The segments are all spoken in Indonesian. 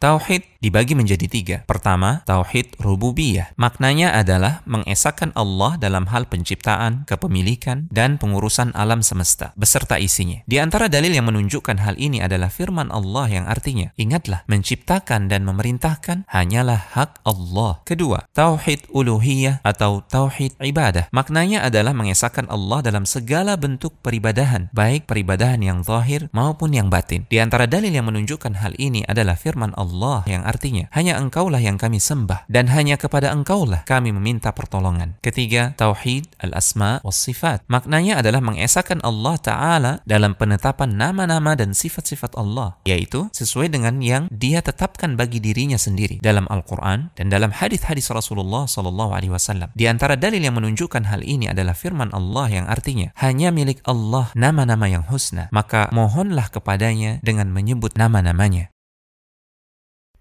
Tauhid dibagi menjadi tiga. Pertama, Tauhid Rububiyah. Maknanya adalah mengesahkan Allah dalam hal penciptaan, kepemilikan, dan pengurusan alam semesta, beserta isinya. Di antara dalil yang menunjukkan hal ini adalah firman Allah yang artinya, Ingatlah, menciptakan dan memerintahkan hanyalah hak Allah. Kedua, Tauhid Uluhiyah atau Tauhid Ibadah. Maknanya adalah mengesahkan Allah dalam segala bentuk peribadahan, baik peribadahan yang zahir maupun yang batin. Di antara dalil yang menunjukkan hal ini adalah firman Allah yang artinya hanya engkaulah yang kami sembah dan hanya kepada engkaulah kami meminta pertolongan. Ketiga, Tauhid al-asma was sifat. Maknanya adalah mengesahkan Allah Ta'ala dalam penetapan nama-nama dan sifat-sifat Allah, yaitu sesuai dengan yang dia tetapkan bagi dirinya sendiri dalam Al-Quran dan dalam hadis-hadis Rasulullah Sallallahu Alaihi Wasallam. Di antara dalil yang menunjukkan hal ini adalah firman Allah yang artinya hanya milik Allah nama-nama yang husna, maka mohonlah kepadanya dengan menyebut nama-namanya.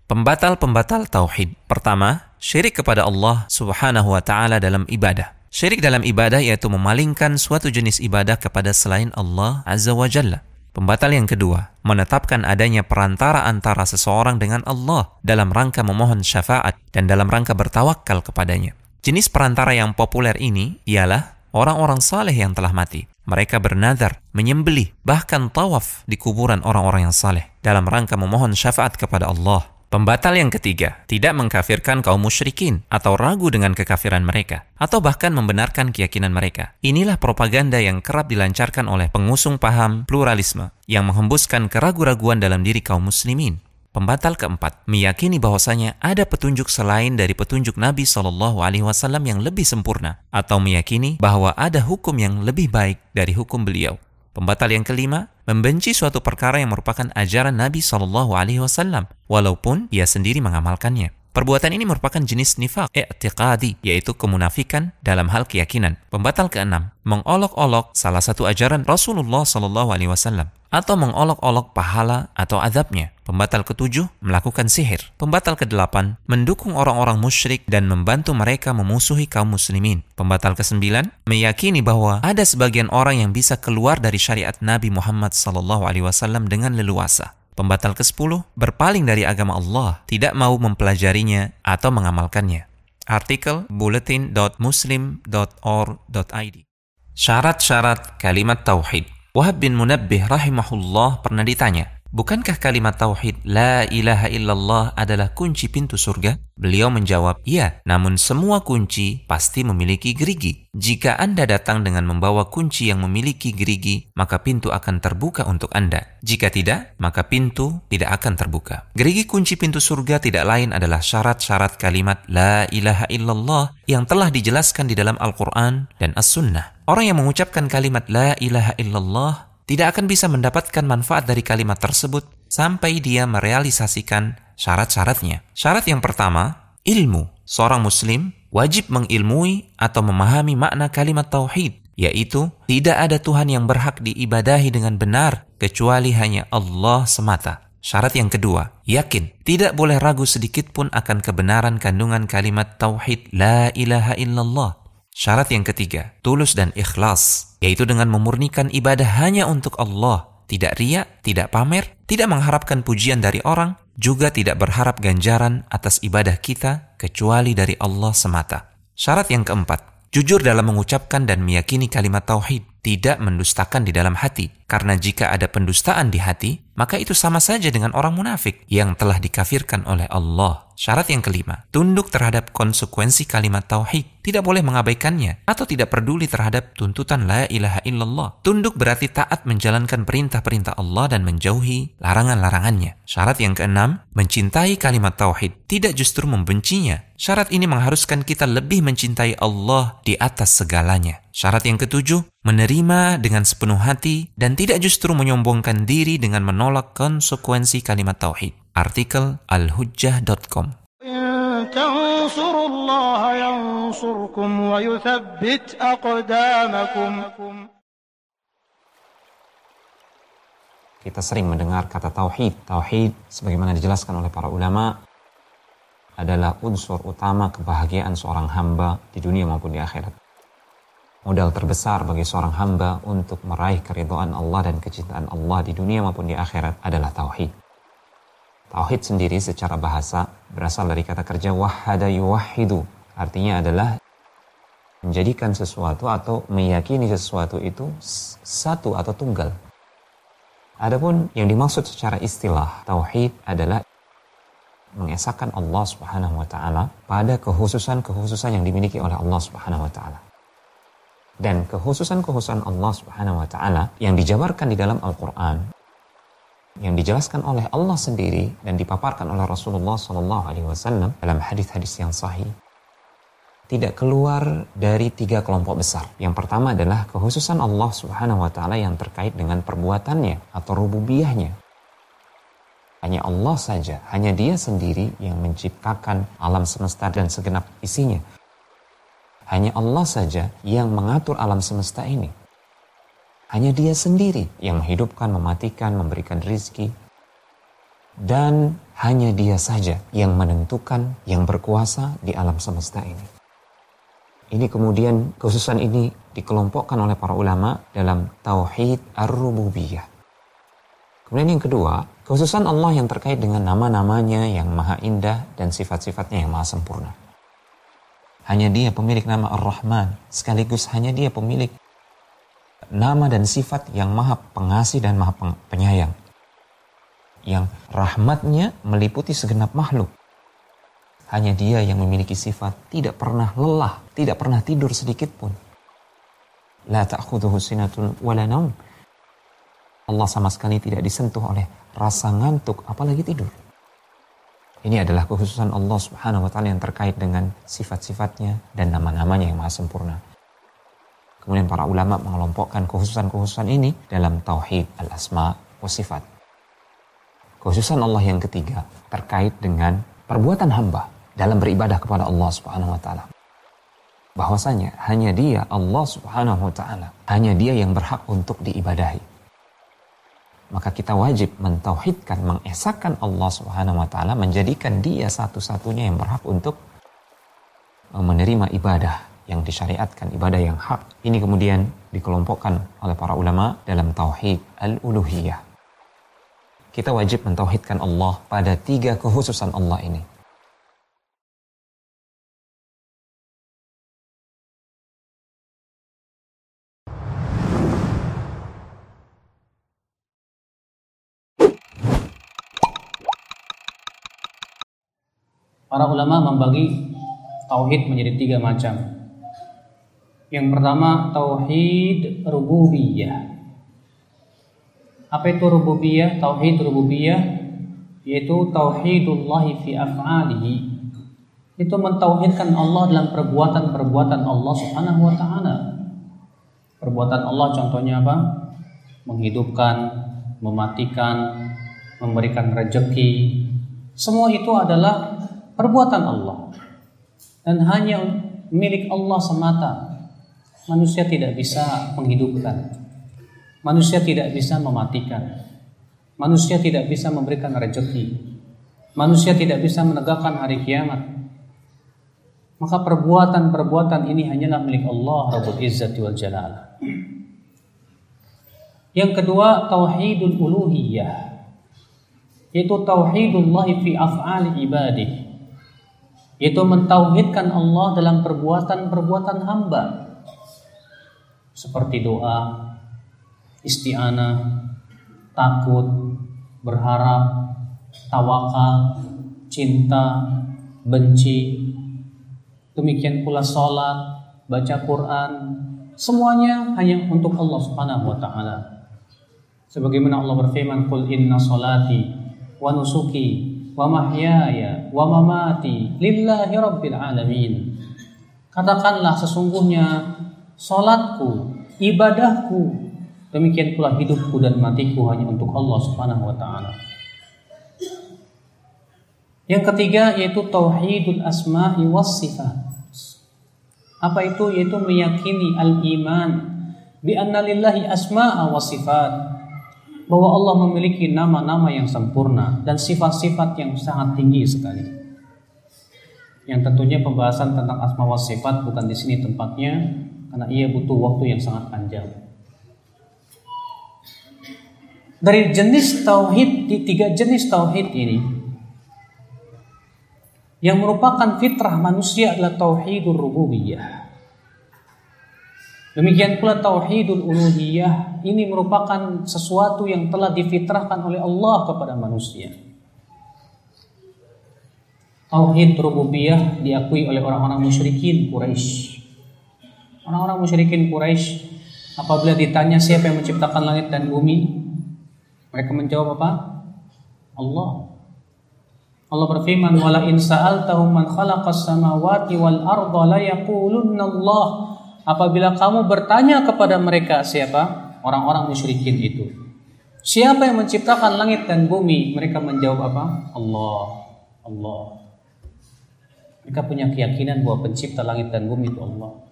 Pembatal-pembatal tauhid. Pertama, syirik kepada Allah Subhanahu wa taala dalam ibadah. Syirik dalam ibadah yaitu memalingkan suatu jenis ibadah kepada selain Allah Azza wa Jalla. Pembatal yang kedua, menetapkan adanya perantara antara seseorang dengan Allah dalam rangka memohon syafaat dan dalam rangka bertawakal kepadanya. Jenis perantara yang populer ini ialah orang-orang saleh yang telah mati. Mereka bernazar, menyembelih, bahkan tawaf di kuburan orang-orang yang saleh dalam rangka memohon syafaat kepada Allah. Pembatal yang ketiga, tidak mengkafirkan kaum musyrikin atau ragu dengan kekafiran mereka, atau bahkan membenarkan keyakinan mereka. Inilah propaganda yang kerap dilancarkan oleh pengusung paham pluralisme yang menghembuskan keraguan-raguan dalam diri kaum muslimin. Pembatal keempat, meyakini bahwasanya ada petunjuk selain dari petunjuk Nabi Shallallahu Alaihi Wasallam yang lebih sempurna, atau meyakini bahwa ada hukum yang lebih baik dari hukum beliau. Pembatal yang kelima, membenci suatu perkara yang merupakan ajaran Nabi Shallallahu Alaihi Wasallam, walaupun ia sendiri mengamalkannya. Perbuatan ini merupakan jenis nifak i'tiqadi, yaitu kemunafikan dalam hal keyakinan. Pembatal keenam, mengolok-olok salah satu ajaran Rasulullah Shallallahu Alaihi Wasallam atau mengolok-olok pahala atau azabnya. Pembatal ketujuh, melakukan sihir. Pembatal kedelapan, mendukung orang-orang musyrik dan membantu mereka memusuhi kaum muslimin. Pembatal kesembilan, meyakini bahwa ada sebagian orang yang bisa keluar dari syariat Nabi Muhammad SAW dengan leluasa. Pembatal ke-10, berpaling dari agama Allah, tidak mau mempelajarinya atau mengamalkannya. Artikel bulletin.muslim.or.id Syarat-syarat kalimat Tauhid Wahab bin Munabbih rahimahullah pernah ditanya, Bukankah kalimat tauhid la ilaha illallah adalah kunci pintu surga? Beliau menjawab, "Iya, namun semua kunci pasti memiliki gerigi. Jika Anda datang dengan membawa kunci yang memiliki gerigi, maka pintu akan terbuka untuk Anda. Jika tidak, maka pintu tidak akan terbuka." Gerigi kunci pintu surga tidak lain adalah syarat-syarat kalimat la ilaha illallah yang telah dijelaskan di dalam Al-Qur'an dan As-Sunnah. Orang yang mengucapkan kalimat la ilaha illallah tidak akan bisa mendapatkan manfaat dari kalimat tersebut sampai dia merealisasikan syarat-syaratnya. Syarat yang pertama, ilmu. Seorang muslim wajib mengilmui atau memahami makna kalimat tauhid, yaitu tidak ada Tuhan yang berhak diibadahi dengan benar kecuali hanya Allah semata. Syarat yang kedua, yakin. Tidak boleh ragu sedikit pun akan kebenaran kandungan kalimat tauhid la ilaha illallah. Syarat yang ketiga, tulus dan ikhlas, yaitu dengan memurnikan ibadah hanya untuk Allah, tidak riak, tidak pamer, tidak mengharapkan pujian dari orang, juga tidak berharap ganjaran atas ibadah kita kecuali dari Allah semata. Syarat yang keempat, jujur dalam mengucapkan dan meyakini kalimat tauhid, tidak mendustakan di dalam hati. Karena jika ada pendustaan di hati, maka itu sama saja dengan orang munafik yang telah dikafirkan oleh Allah. Syarat yang kelima, tunduk terhadap konsekuensi kalimat tauhid, tidak boleh mengabaikannya atau tidak peduli terhadap tuntutan la ilaha illallah. Tunduk berarti taat menjalankan perintah-perintah Allah dan menjauhi larangan-larangannya. Syarat yang keenam, mencintai kalimat tauhid, tidak justru membencinya. Syarat ini mengharuskan kita lebih mencintai Allah di atas segalanya. Syarat yang ketujuh, menerima dengan sepenuh hati dan tidak justru menyombongkan diri dengan menolak konsekuensi kalimat tauhid artikel alhujjah.com. Kita sering mendengar kata tauhid. Tauhid sebagaimana dijelaskan oleh para ulama adalah unsur utama kebahagiaan seorang hamba di dunia maupun di akhirat. Modal terbesar bagi seorang hamba untuk meraih keridhaan Allah dan kecintaan Allah di dunia maupun di akhirat adalah tauhid. Tauhid sendiri secara bahasa berasal dari kata kerja wahada yuwahidu. Artinya adalah menjadikan sesuatu atau meyakini sesuatu itu satu atau tunggal. Adapun yang dimaksud secara istilah tauhid adalah mengesahkan Allah Subhanahu wa taala pada kekhususan-kekhususan yang dimiliki oleh Allah Subhanahu wa taala. Dan kekhususan-kekhususan Allah Subhanahu wa taala yang dijabarkan di dalam Al-Qur'an yang dijelaskan oleh Allah sendiri dan dipaparkan oleh Rasulullah Sallallahu Alaihi Wasallam dalam hadis-hadis yang sahih tidak keluar dari tiga kelompok besar. Yang pertama adalah kekhususan Allah Subhanahu wa taala yang terkait dengan perbuatannya atau rububiyahnya. Hanya Allah saja, hanya Dia sendiri yang menciptakan alam semesta dan segenap isinya. Hanya Allah saja yang mengatur alam semesta ini. Hanya dia sendiri yang menghidupkan, mematikan, memberikan rizki. Dan hanya dia saja yang menentukan, yang berkuasa di alam semesta ini. Ini kemudian khususan ini dikelompokkan oleh para ulama dalam Tauhid Ar-Rububiyah. Kemudian yang kedua, khususan Allah yang terkait dengan nama-namanya yang maha indah dan sifat-sifatnya yang maha sempurna. Hanya dia pemilik nama Ar-Rahman, sekaligus hanya dia pemilik nama dan sifat yang maha pengasih dan maha penyayang. Yang rahmatnya meliputi segenap makhluk. Hanya dia yang memiliki sifat tidak pernah lelah, tidak pernah tidur sedikit pun. La ta'khudhuhu sinatun wala naum. Allah sama sekali tidak disentuh oleh rasa ngantuk apalagi tidur. Ini adalah kekhususan Allah Subhanahu wa taala yang terkait dengan sifat-sifatnya dan nama-namanya yang maha sempurna. Kemudian para ulama mengelompokkan khususan-khususan ini dalam tauhid al-asma wa sifat. Khususan Allah yang ketiga terkait dengan perbuatan hamba dalam beribadah kepada Allah Subhanahu wa taala. Bahwasanya hanya Dia Allah Subhanahu wa taala, hanya Dia yang berhak untuk diibadahi. Maka kita wajib mentauhidkan, mengesahkan Allah Subhanahu wa taala, menjadikan Dia satu-satunya yang berhak untuk menerima ibadah yang disyariatkan, ibadah yang hak. Ini kemudian dikelompokkan oleh para ulama dalam tauhid al-uluhiyah. Kita wajib mentauhidkan Allah pada tiga kekhususan Allah ini. Para ulama membagi tauhid menjadi tiga macam. Yang pertama tauhid rububiyah. Apa itu rububiyah? Tauhid rububiyah yaitu tauhidullah fi af'alihi. Itu mentauhidkan Allah dalam perbuatan-perbuatan Allah Subhanahu wa taala. Perbuatan Allah contohnya apa? Menghidupkan, mematikan, memberikan rejeki. Semua itu adalah perbuatan Allah. Dan hanya milik Allah semata manusia tidak bisa menghidupkan. Manusia tidak bisa mematikan. Manusia tidak bisa memberikan rezeki. Manusia tidak bisa menegakkan hari kiamat. Maka perbuatan-perbuatan ini hanyalah milik Allah Rabbul Izzati wal Jalal. Yang kedua, tauhidul uluhiyah. Yaitu tauhidullah fi af'ali ibadih. Yaitu mentauhidkan Allah dalam perbuatan-perbuatan hamba seperti doa, isti'anah, takut, berharap, tawakal, cinta, benci. Demikian pula sholat, baca Quran, semuanya hanya untuk Allah Subhanahu wa taala. Sebagaimana Allah berfirman, "Qul inna salati wa nusuki wa mahyaya wa mamati lillahi rabbil alamin." Katakanlah sesungguhnya salatku, ibadahku, demikian pula hidupku dan matiku hanya untuk Allah Subhanahu wa taala. Yang ketiga yaitu tauhidul asma'i was sifat. Apa itu? Yaitu meyakini al-iman bi anna lillahi asma'a was sifat. Bahwa Allah memiliki nama-nama yang sempurna dan sifat-sifat yang sangat tinggi sekali. Yang tentunya pembahasan tentang asma was sifat bukan di sini tempatnya, karena ia butuh waktu yang sangat panjang. Dari jenis tauhid di tiga jenis tauhid ini, Yang merupakan fitrah manusia adalah tauhidur rububiyah. Demikian pula tauhidul uluhiyah ini merupakan sesuatu yang telah difitrahkan oleh Allah kepada manusia. Tauhid rububiyah diakui oleh orang-orang musyrikin Quraisy. Orang-orang musyrikin Quraisy apabila ditanya siapa yang menciptakan langit dan bumi, mereka menjawab apa? Allah. Allah berfirman, "Wala in sa'altahum man khalaqas samawati wal arda la yaqulunna Allah." Apabila kamu bertanya kepada mereka siapa? Orang-orang musyrikin itu. Siapa yang menciptakan langit dan bumi? Mereka menjawab apa? Allah. Allah. Mereka punya keyakinan bahwa pencipta langit dan bumi itu Allah.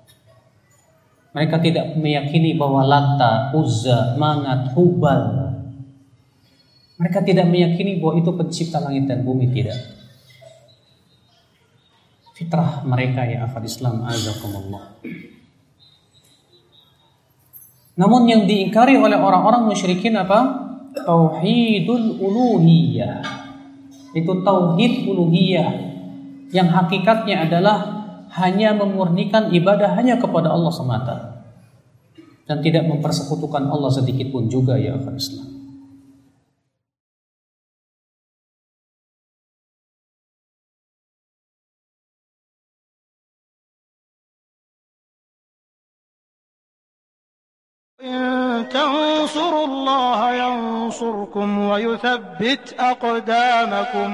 Mereka tidak meyakini bahwa Lata, Uzza, Manat, Hubal. Mereka tidak meyakini bahwa itu pencipta langit dan bumi tidak. Fitrah mereka ya akal Islam azakumullah. Namun yang diingkari oleh orang-orang musyrikin apa? Tauhidul uluhiyah. Itu tauhid uluhiyah yang hakikatnya adalah hanya memurnikan ibadah hanya kepada Allah semata dan tidak mempersekutukan Allah sedikit pun juga ya Islam. ينصركم ويثبت أقدامكم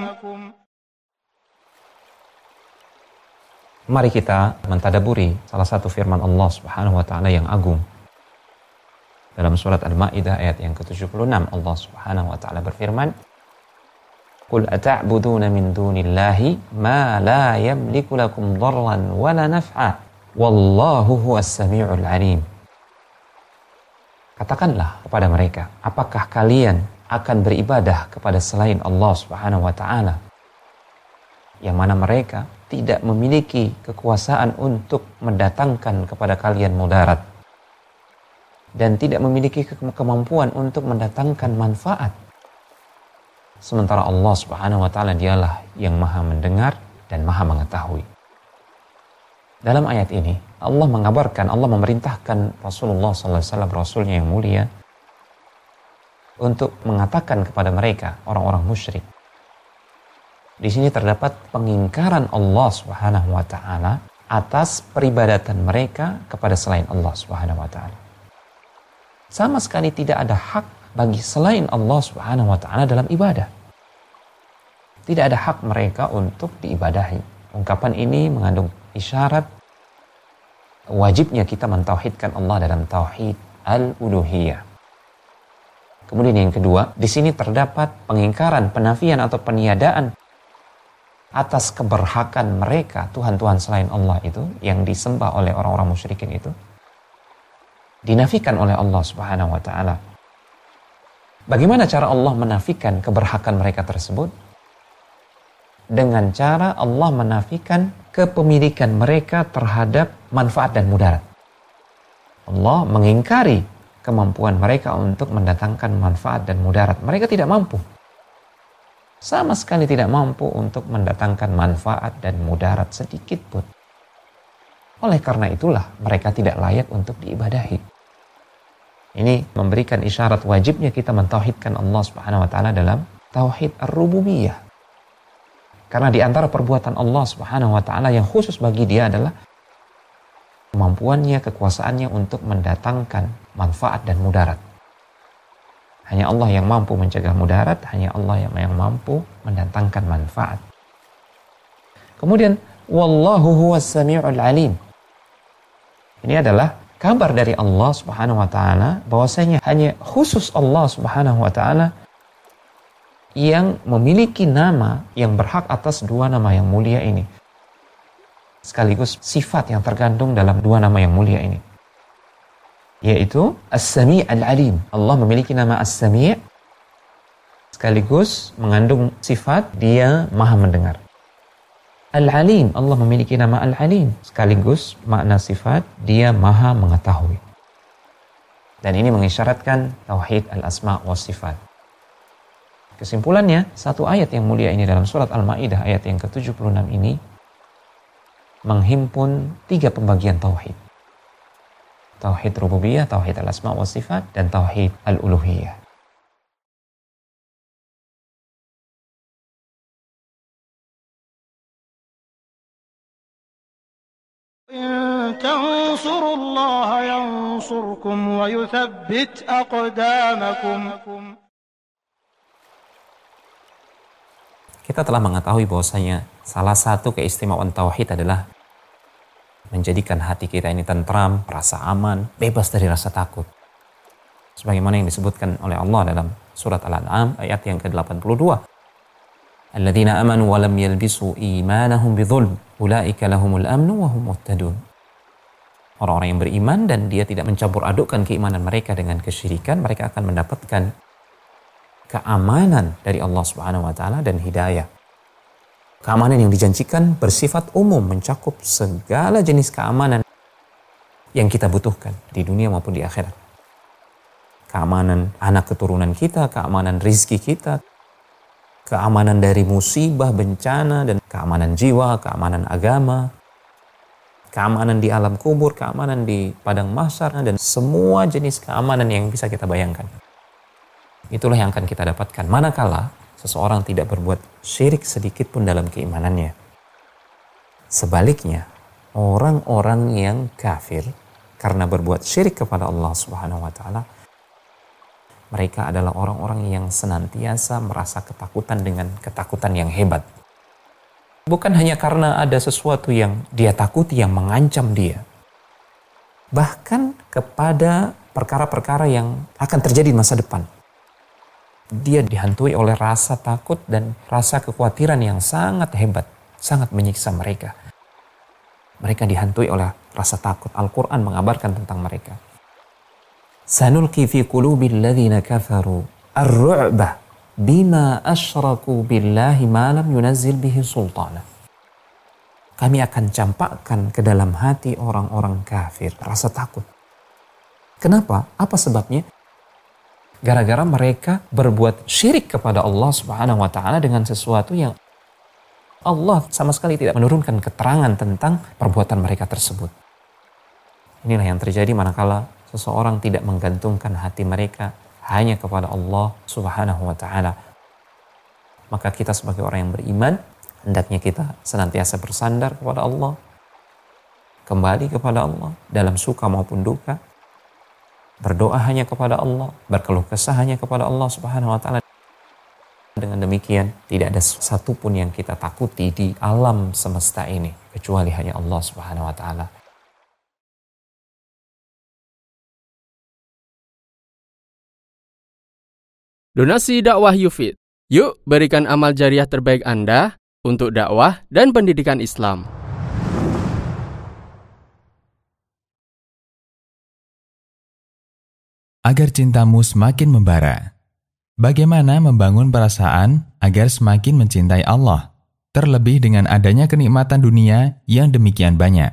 Mari kita mentadaburi salah satu firman Allah Subhanahu wa taala yang agung. Dalam surat Al-Maidah ayat yang ke-76 Allah Subhanahu wa taala berfirman, "Qul ata'buduna min dunillahi ma la yamliku lakum dharran wa la naf'a, wallahu huwas samiul 'alim." Katakanlah kepada mereka, apakah kalian akan beribadah kepada selain Allah Subhanahu wa taala? Yang mana mereka tidak memiliki kekuasaan untuk mendatangkan kepada kalian mudarat dan tidak memiliki kemampuan untuk mendatangkan manfaat. Sementara Allah Subhanahu wa taala dialah yang Maha mendengar dan Maha mengetahui. Dalam ayat ini Allah mengabarkan, Allah memerintahkan Rasulullah SAW, Rasulnya yang mulia, untuk mengatakan kepada mereka, orang-orang musyrik. Di sini terdapat pengingkaran Allah Subhanahu wa taala atas peribadatan mereka kepada selain Allah Subhanahu wa taala. Sama sekali tidak ada hak bagi selain Allah Subhanahu wa taala dalam ibadah. Tidak ada hak mereka untuk diibadahi. Ungkapan ini mengandung isyarat wajibnya kita mentauhidkan Allah dalam tauhid al-uluhiyah. Kemudian yang kedua, di sini terdapat pengingkaran, penafian atau peniadaan atas keberhakan mereka Tuhan-Tuhan selain Allah itu yang disembah oleh orang-orang musyrikin itu dinafikan oleh Allah Subhanahu wa taala. Bagaimana cara Allah menafikan keberhakan mereka tersebut? Dengan cara Allah menafikan kepemilikan mereka terhadap manfaat dan mudarat. Allah mengingkari kemampuan mereka untuk mendatangkan manfaat dan mudarat. Mereka tidak mampu. Sama sekali tidak mampu untuk mendatangkan manfaat dan mudarat sedikit pun. Oleh karena itulah mereka tidak layak untuk diibadahi. Ini memberikan isyarat wajibnya kita mentauhidkan Allah Subhanahu wa taala dalam tauhid ar-rububiyah. Karena di antara perbuatan Allah Subhanahu wa taala yang khusus bagi dia adalah kemampuannya, kekuasaannya untuk mendatangkan manfaat dan mudarat. Hanya Allah yang mampu mencegah mudarat, hanya Allah yang, yang mampu mendatangkan manfaat. Kemudian, wallahu huwas samiul alim. Ini adalah kabar dari Allah Subhanahu wa taala bahwasanya hanya khusus Allah Subhanahu wa taala yang memiliki nama yang berhak atas dua nama yang mulia ini. Sekaligus sifat yang tergantung dalam dua nama yang mulia ini. Yaitu As-Sami' Al-Alim. Allah memiliki nama As-Sami' sekaligus mengandung sifat dia maha mendengar. Al-Alim, Allah memiliki nama Al-Alim sekaligus makna sifat dia maha mengetahui. Dan ini mengisyaratkan tauhid al-asma wa sifat Kesimpulannya, satu ayat yang mulia ini dalam surat Al-Maidah ayat yang ke-76 ini menghimpun tiga pembagian tauhid. Tauhid rububiyah, tauhid al-asma wa sifat, dan tauhid al-uluhiyah. تنصروا الله ينصركم ويثبت أقدامكم Kita telah mengetahui bahwasanya salah satu keistimewaan tauhid adalah menjadikan hati kita ini tentram, rasa aman, bebas dari rasa takut. Sebagaimana yang disebutkan oleh Allah dalam surat Al-An'am ayat yang ke-82. Alladzina amanu wa lam yalbisu imanahum bidzulm ulaika lahumul amnu wa hum muhtadun orang-orang yang beriman dan dia tidak mencampur adukkan keimanan mereka dengan kesyirikan, mereka akan mendapatkan keamanan dari Allah Subhanahu wa taala dan hidayah. Keamanan yang dijanjikan bersifat umum, mencakup segala jenis keamanan yang kita butuhkan di dunia maupun di akhirat. Keamanan anak keturunan kita, keamanan rizki kita, keamanan dari musibah, bencana, dan keamanan jiwa, keamanan agama, keamanan di alam kubur, keamanan di padang mahsyar dan semua jenis keamanan yang bisa kita bayangkan. Itulah yang akan kita dapatkan manakala seseorang tidak berbuat syirik sedikit pun dalam keimanannya. Sebaliknya, orang-orang yang kafir karena berbuat syirik kepada Allah Subhanahu wa taala mereka adalah orang-orang yang senantiasa merasa ketakutan dengan ketakutan yang hebat Bukan hanya karena ada sesuatu yang dia takuti yang mengancam dia. Bahkan kepada perkara-perkara yang akan terjadi di masa depan. Dia dihantui oleh rasa takut dan rasa kekhawatiran yang sangat hebat, sangat menyiksa mereka. Mereka dihantui oleh rasa takut. Al-Quran mengabarkan tentang mereka. Sanulki fi qulubil ladhina kafaru ar-ru'bah bima asyraku billahi ma lam yunazzil bihi sultana. Kami akan campakkan ke dalam hati orang-orang kafir rasa takut. Kenapa? Apa sebabnya? Gara-gara mereka berbuat syirik kepada Allah Subhanahu wa taala dengan sesuatu yang Allah sama sekali tidak menurunkan keterangan tentang perbuatan mereka tersebut. Inilah yang terjadi manakala seseorang tidak menggantungkan hati mereka hanya kepada Allah Subhanahu wa taala. Maka kita sebagai orang yang beriman hendaknya kita senantiasa bersandar kepada Allah, kembali kepada Allah dalam suka maupun duka, berdoa hanya kepada Allah, berkeluh kesah hanya kepada Allah Subhanahu wa taala. Dengan demikian, tidak ada satupun yang kita takuti di alam semesta ini kecuali hanya Allah Subhanahu wa taala. Donasi dakwah Yufid. Yuk berikan amal jariah terbaik Anda untuk dakwah dan pendidikan Islam. Agar cintamu semakin membara. Bagaimana membangun perasaan agar semakin mencintai Allah? Terlebih dengan adanya kenikmatan dunia yang demikian banyak.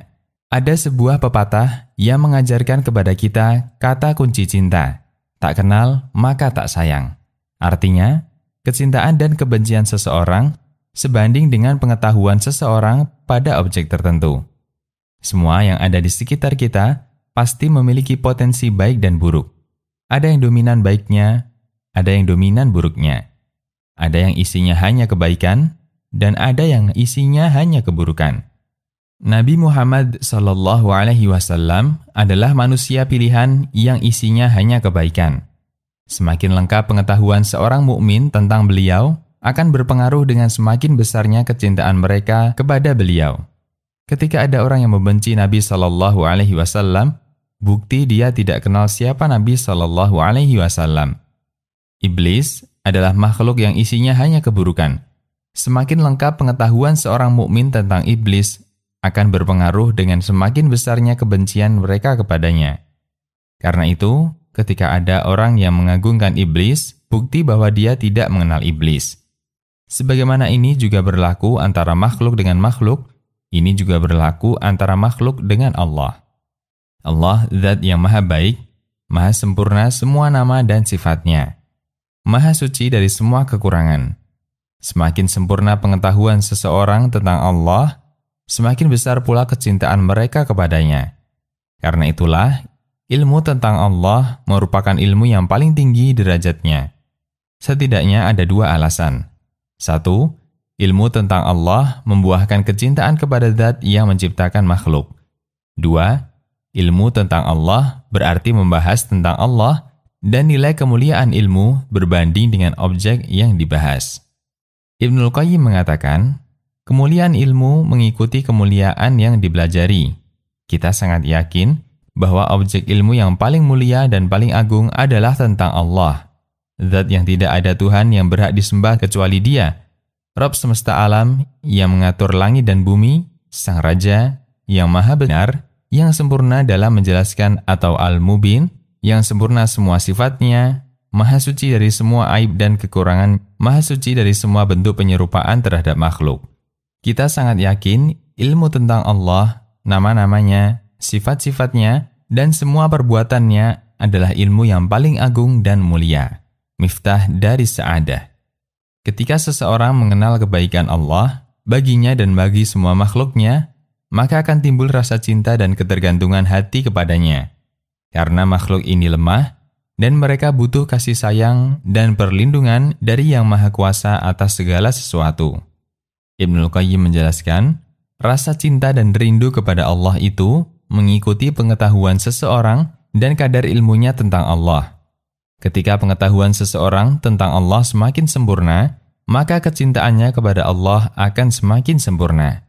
Ada sebuah pepatah yang mengajarkan kepada kita kata kunci cinta. Tak kenal, maka tak sayang. Artinya, kecintaan dan kebencian seseorang sebanding dengan pengetahuan seseorang pada objek tertentu. Semua yang ada di sekitar kita pasti memiliki potensi baik dan buruk. Ada yang dominan baiknya, ada yang dominan buruknya. Ada yang isinya hanya kebaikan, dan ada yang isinya hanya keburukan. Nabi Muhammad Shallallahu Alaihi Wasallam adalah manusia pilihan yang isinya hanya kebaikan. Semakin lengkap pengetahuan seorang mukmin tentang beliau akan berpengaruh dengan semakin besarnya kecintaan mereka kepada beliau. Ketika ada orang yang membenci Nabi Shallallahu Alaihi Wasallam, bukti dia tidak kenal siapa Nabi Shallallahu Alaihi Wasallam. Iblis adalah makhluk yang isinya hanya keburukan. Semakin lengkap pengetahuan seorang mukmin tentang iblis akan berpengaruh dengan semakin besarnya kebencian mereka kepadanya. Karena itu, ketika ada orang yang mengagungkan iblis, bukti bahwa dia tidak mengenal iblis. Sebagaimana ini juga berlaku antara makhluk dengan makhluk, ini juga berlaku antara makhluk dengan Allah. Allah zat yang maha baik, maha sempurna semua nama dan sifatnya. maha suci dari semua kekurangan. Semakin sempurna pengetahuan seseorang tentang Allah, semakin besar pula kecintaan mereka kepadanya. Karena itulah, ilmu tentang Allah merupakan ilmu yang paling tinggi derajatnya. Setidaknya ada dua alasan. Satu, ilmu tentang Allah membuahkan kecintaan kepada zat yang menciptakan makhluk. Dua, ilmu tentang Allah berarti membahas tentang Allah dan nilai kemuliaan ilmu berbanding dengan objek yang dibahas. Ibnul Qayyim mengatakan, kemuliaan ilmu mengikuti kemuliaan yang dibelajari. Kita sangat yakin bahwa objek ilmu yang paling mulia dan paling agung adalah tentang Allah. Zat yang tidak ada Tuhan yang berhak disembah kecuali dia. Rob semesta alam yang mengatur langit dan bumi, Sang Raja yang maha benar, yang sempurna dalam menjelaskan atau Al-Mubin, yang sempurna semua sifatnya, Maha suci dari semua aib dan kekurangan, maha suci dari semua bentuk penyerupaan terhadap makhluk. Kita sangat yakin ilmu tentang Allah, nama-namanya, sifat-sifatnya, dan semua perbuatannya adalah ilmu yang paling agung dan mulia. Miftah dari Sa'adah. Ketika seseorang mengenal kebaikan Allah, baginya dan bagi semua makhluknya, maka akan timbul rasa cinta dan ketergantungan hati kepadanya. Karena makhluk ini lemah, dan mereka butuh kasih sayang dan perlindungan dari Yang Maha Kuasa atas segala sesuatu. Ibnul Qayyim menjelaskan, rasa cinta dan rindu kepada Allah itu mengikuti pengetahuan seseorang dan kadar ilmunya tentang Allah. Ketika pengetahuan seseorang tentang Allah semakin sempurna, maka kecintaannya kepada Allah akan semakin sempurna.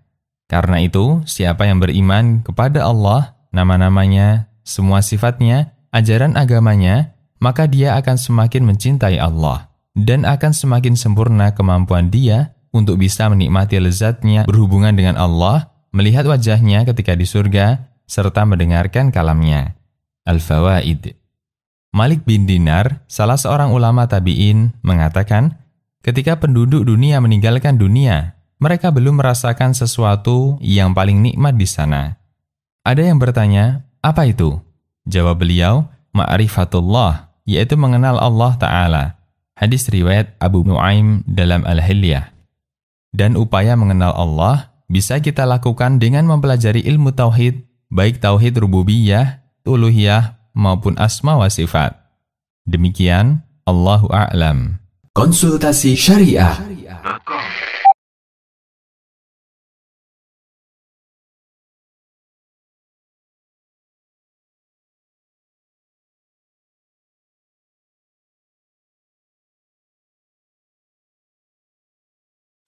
Karena itu, siapa yang beriman kepada Allah, nama-namanya, semua sifatnya, ajaran agamanya, maka dia akan semakin mencintai Allah dan akan semakin sempurna kemampuan dia untuk bisa menikmati lezatnya berhubungan dengan Allah, melihat wajahnya ketika di surga, serta mendengarkan kalamnya. Al-Fawaid Malik bin Dinar, salah seorang ulama tabi'in, mengatakan, ketika penduduk dunia meninggalkan dunia, mereka belum merasakan sesuatu yang paling nikmat di sana. Ada yang bertanya, apa itu? Jawab beliau, ma'rifatullah, yaitu mengenal Allah Ta'ala. Hadis riwayat Abu Nuaim dalam Al-Hilyah. Dan upaya mengenal Allah bisa kita lakukan dengan mempelajari ilmu tauhid, baik tauhid rububiyah, uluhiyah, maupun asma wa sifat. Demikian, Allahu A'lam. Konsultasi Syariah.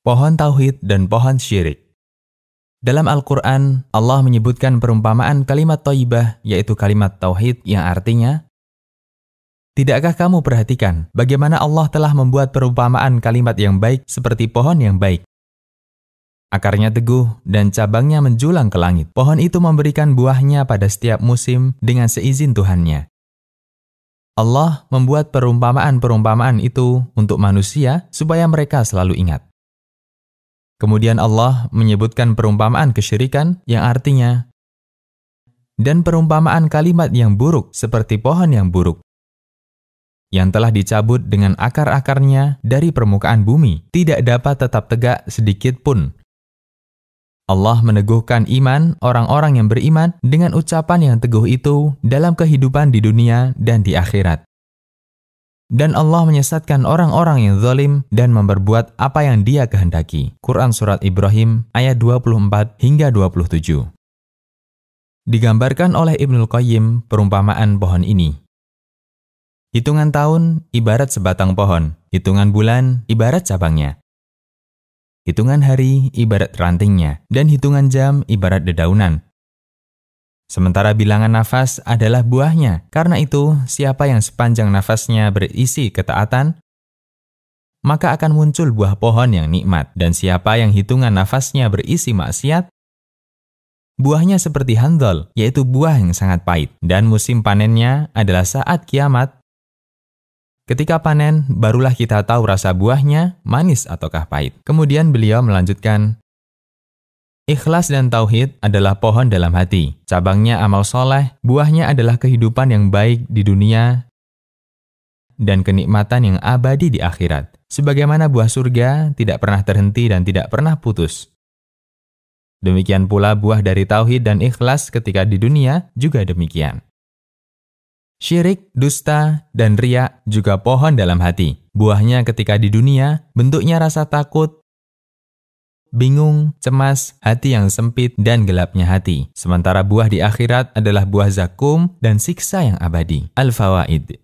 Pohon Tauhid dan Pohon Syirik Dalam Al-Quran, Allah menyebutkan perumpamaan kalimat toibah, yaitu kalimat Tauhid yang artinya, Tidakkah kamu perhatikan bagaimana Allah telah membuat perumpamaan kalimat yang baik seperti pohon yang baik? Akarnya teguh dan cabangnya menjulang ke langit. Pohon itu memberikan buahnya pada setiap musim dengan seizin Tuhannya. Allah membuat perumpamaan-perumpamaan itu untuk manusia supaya mereka selalu ingat. Kemudian Allah menyebutkan perumpamaan kesyirikan yang artinya dan perumpamaan kalimat yang buruk seperti pohon yang buruk yang telah dicabut dengan akar-akarnya dari permukaan bumi tidak dapat tetap tegak sedikit pun. Allah meneguhkan iman orang-orang yang beriman dengan ucapan yang teguh itu dalam kehidupan di dunia dan di akhirat dan Allah menyesatkan orang-orang yang zalim dan memperbuat apa yang dia kehendaki. Quran Surat Ibrahim ayat 24 hingga 27 Digambarkan oleh Ibnul Qayyim perumpamaan pohon ini. Hitungan tahun ibarat sebatang pohon, hitungan bulan ibarat cabangnya. Hitungan hari ibarat rantingnya, dan hitungan jam ibarat dedaunan. Sementara bilangan nafas adalah buahnya. Karena itu, siapa yang sepanjang nafasnya berisi ketaatan, maka akan muncul buah pohon yang nikmat. Dan siapa yang hitungan nafasnya berisi maksiat, buahnya seperti handol, yaitu buah yang sangat pahit. Dan musim panennya adalah saat kiamat. Ketika panen, barulah kita tahu rasa buahnya manis ataukah pahit. Kemudian beliau melanjutkan, Ikhlas dan tauhid adalah pohon dalam hati. Cabangnya amal soleh, buahnya adalah kehidupan yang baik di dunia dan kenikmatan yang abadi di akhirat. Sebagaimana buah surga tidak pernah terhenti dan tidak pernah putus. Demikian pula buah dari tauhid dan ikhlas ketika di dunia juga demikian. Syirik, dusta, dan riak juga pohon dalam hati. Buahnya ketika di dunia, bentuknya rasa takut, bingung, cemas, hati yang sempit, dan gelapnya hati. Sementara buah di akhirat adalah buah zakum dan siksa yang abadi. Al-Fawaid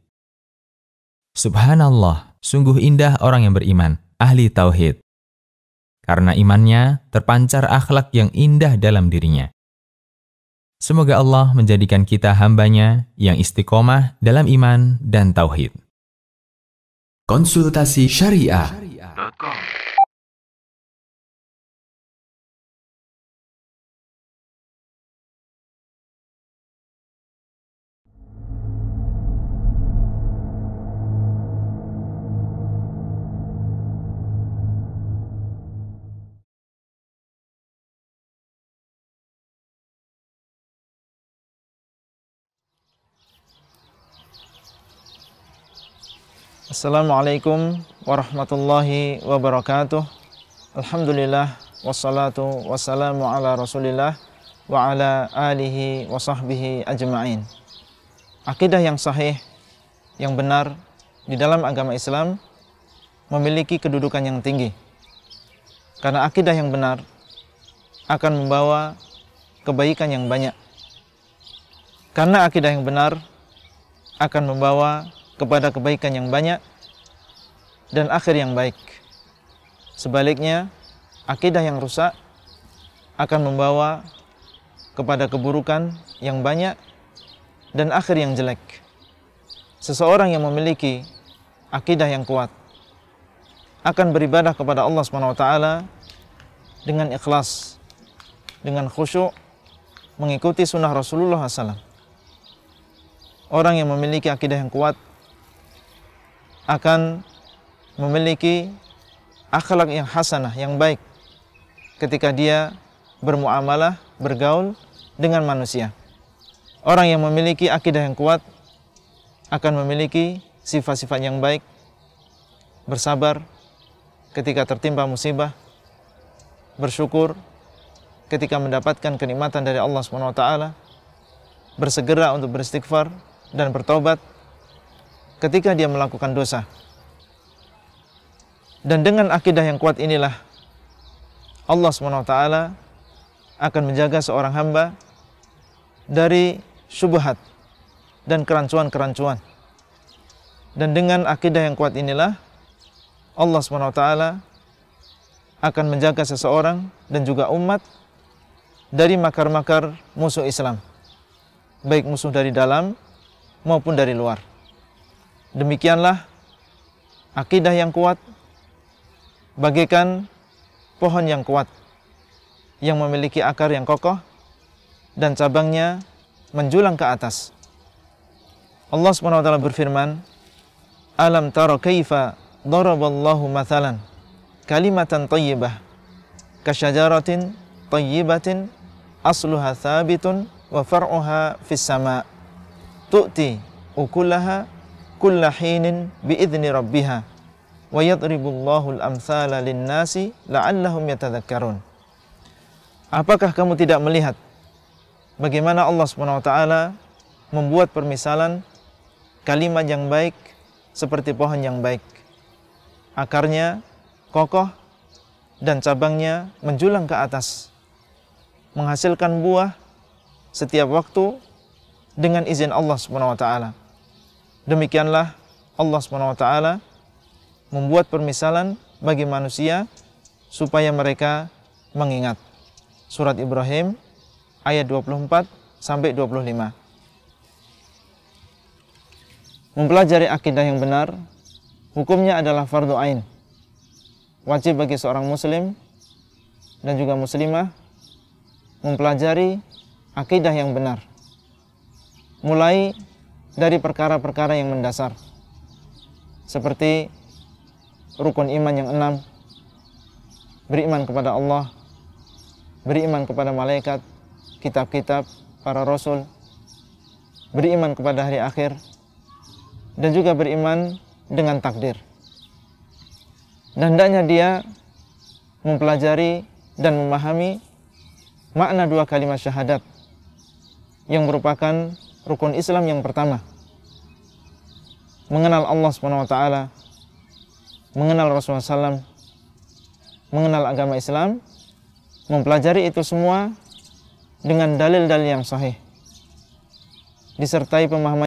Subhanallah, sungguh indah orang yang beriman, ahli tauhid. Karena imannya terpancar akhlak yang indah dalam dirinya. Semoga Allah menjadikan kita hambanya yang istiqomah dalam iman dan tauhid. Konsultasi Syariah. Assalamualaikum warahmatullahi wabarakatuh. Alhamdulillah wassalatu wassalamu ala Rasulillah wa ala alihi wa sahbihi ajma'in. Akidah yang sahih, yang benar di dalam agama Islam memiliki kedudukan yang tinggi. Karena akidah yang benar akan membawa kebaikan yang banyak. Karena akidah yang benar akan membawa kepada kebaikan yang banyak dan akhir yang baik. Sebaliknya, akidah yang rusak akan membawa kepada keburukan yang banyak dan akhir yang jelek. Seseorang yang memiliki akidah yang kuat akan beribadah kepada Allah SWT dengan ikhlas, dengan khusyuk, mengikuti sunnah Rasulullah SAW. Orang yang memiliki akidah yang kuat akan memiliki akhlak yang hasanah, yang baik ketika dia bermuamalah, bergaul dengan manusia. Orang yang memiliki akidah yang kuat akan memiliki sifat-sifat yang baik, bersabar ketika tertimpa musibah, bersyukur ketika mendapatkan kenikmatan dari Allah SWT, bersegera untuk beristighfar dan bertobat ketika dia melakukan dosa. Dan dengan akidah yang kuat inilah Allah SWT akan menjaga seorang hamba dari syubhat dan kerancuan-kerancuan. Dan dengan akidah yang kuat inilah Allah SWT akan menjaga seseorang dan juga umat dari makar-makar musuh Islam. Baik musuh dari dalam maupun dari luar. Demikianlah akidah yang kuat bagaikan pohon yang kuat yang memiliki akar yang kokoh dan cabangnya menjulang ke atas. Allah SWT berfirman, Alam tara kaifa daraballahu mathalan kalimatan tayyibah kasyajaratin tayyibatin asluha thabitun wa far'uha fis sama' tu'ti ukulaha kulla hinin rabbiha wa yadribullahu al-amthala lin-nasi. Apakah kamu tidak melihat bagaimana Allah SWT membuat permisalan kalimat yang baik seperti pohon yang baik. Akarnya kokoh dan cabangnya menjulang ke atas. Menghasilkan buah setiap waktu dengan izin Allah SWT. Demikianlah Allah SWT membuat permisalan bagi manusia supaya mereka mengingat. Surat Ibrahim ayat 24 sampai 25. Mempelajari akidah yang benar hukumnya adalah fardu ain. Wajib bagi seorang muslim dan juga muslimah mempelajari akidah yang benar. Mulai dari perkara-perkara yang mendasar. Seperti rukun iman yang enam. Beriman kepada Allah. Beriman kepada malaikat kitab-kitab para rasul. Beriman kepada hari akhir. Dan juga beriman dengan takdir. Dan hendaknya dia mempelajari dan memahami makna dua kalimat syahadat yang merupakan rukun Islam yang pertama. Mengenal Allah Subhanahu wa taala, mengenal Rasulullah SAW, mengenal agama Islam, mempelajari itu semua dengan dalil-dalil yang sahih. Disertai pemahaman